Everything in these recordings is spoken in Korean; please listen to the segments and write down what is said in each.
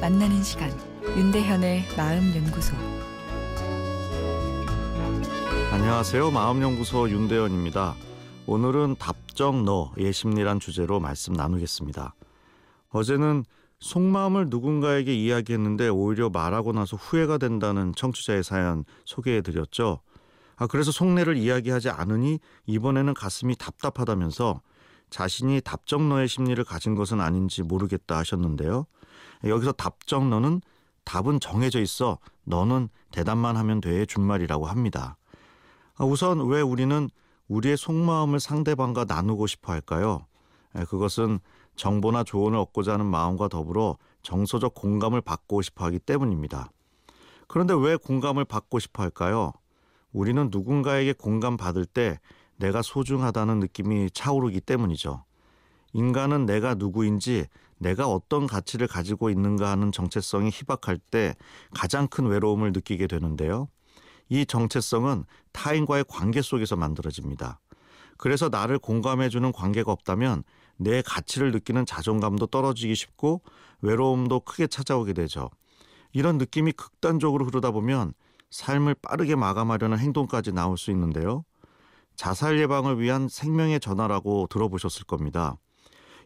만나는 시간 윤대현의 마음 연구소 안녕하세요. 마음 연구소 윤대현입니다. 오늘은 답정 너의 심리란 주제로 말씀 나누겠습니다. 어제는 속마음을 누군가에게 이야기했는데 오히려 말하고 나서 후회가 된다는 청취자의 사연 소개해 드렸죠. 아, 그래서 속내를 이야기하지 않으니 이번에는 가슴이 답답하다면서 자신이 답정너의 심리를 가진 것은 아닌지 모르겠다 하셨는데요. 여기서 답정 너는 답은 정해져 있어 너는 대답만 하면 돼의 준말이라고 합니다. 아, 우선 왜 우리는 우리의 속마음을 상대방과 나누고 싶어 할까요? 그것은 정보나 조언을 얻고자 하는 마음과 더불어 정서적 공감을 받고 싶어 하기 때문입니다. 그런데 왜 공감을 받고 싶어 할까요? 우리는 누군가에게 공감받을 때 내가 소중하다는 느낌이 차오르기 때문이죠. 인간은 내가 누구인지 내가 어떤 가치를 가지고 있는가 하는 정체성이 희박할 때 가장 큰 외로움을 느끼게 되는데요. 이 정체성은 타인과의 관계 속에서 만들어집니다. 그래서 나를 공감해주는 관계가 없다면 내 가치를 느끼는 자존감도 떨어지기 쉽고 외로움도 크게 찾아오게 되죠. 이런 느낌이 극단적으로 흐르다 보면 삶을 빠르게 마감하려는 행동까지 나올 수 있는데요. 자살 예방을 위한 생명의 전화라고 들어보셨을 겁니다.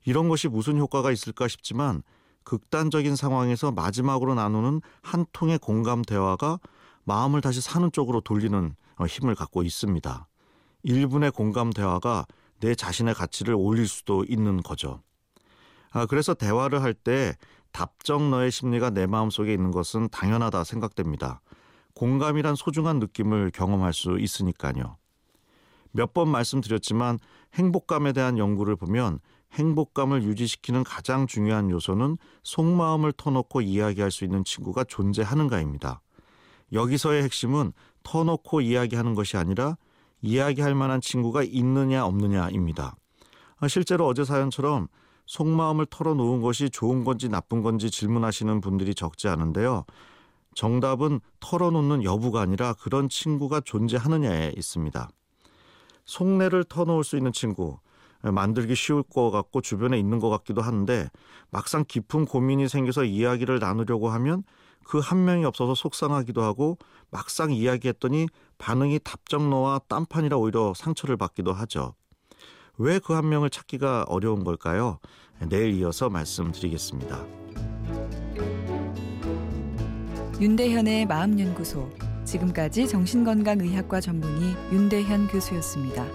이런 것이 무슨 효과가 있을까 싶지만 극단적인 상황에서 마지막으로 나누는 한 통의 공감 대화가 마음을 다시 사는 쪽으로 돌리는 어, 힘을 갖고 있습니다. 1분의 공감 대화가 내 자신의 가치를 올릴 수도 있는 거죠. 아, 그래서 대화를 할 때 답정 너의 심리가 내 마음속에 있는 것은 당연하다 생각됩니다. 공감이란 소중한 느낌을 경험할 수 있으니까요. 몇 번 말씀드렸지만 행복감에 대한 연구를 보면 행복감을 유지시키는 가장 중요한 요소는 속마음을 터놓고 이야기할 수 있는 친구가 존재하는가입니다. 여기서의 핵심은 터놓고 이야기하는 것이 아니라 이야기할 만한 친구가 있느냐 없느냐입니다. 실제로 어제 사연처럼 속마음을 털어놓은 것이 좋은 건지 나쁜 건지 질문하시는 분들이 적지 않은데요. 정답은 털어놓는 여부가 아니라 그런 친구가 존재하느냐에 있습니다. 속내를 터놓을 수 있는 친구, 만들기 쉬울 것 같고 주변에 있는 것 같기도 한데 막상 깊은 고민이 생겨서 이야기를 나누려고 하면 그 한 명이 없어서 속상하기도 하고 막상 이야기했더니 반응이 답정너와 딴판이라 오히려 상처를 받기도 하죠. 왜 그 한 명을 찾기가 어려운 걸까요? 내일 이어서 말씀드리겠습니다. 윤대현의 마음연구소 지금까지 정신건강의학과 전문의 윤대현 교수였습니다.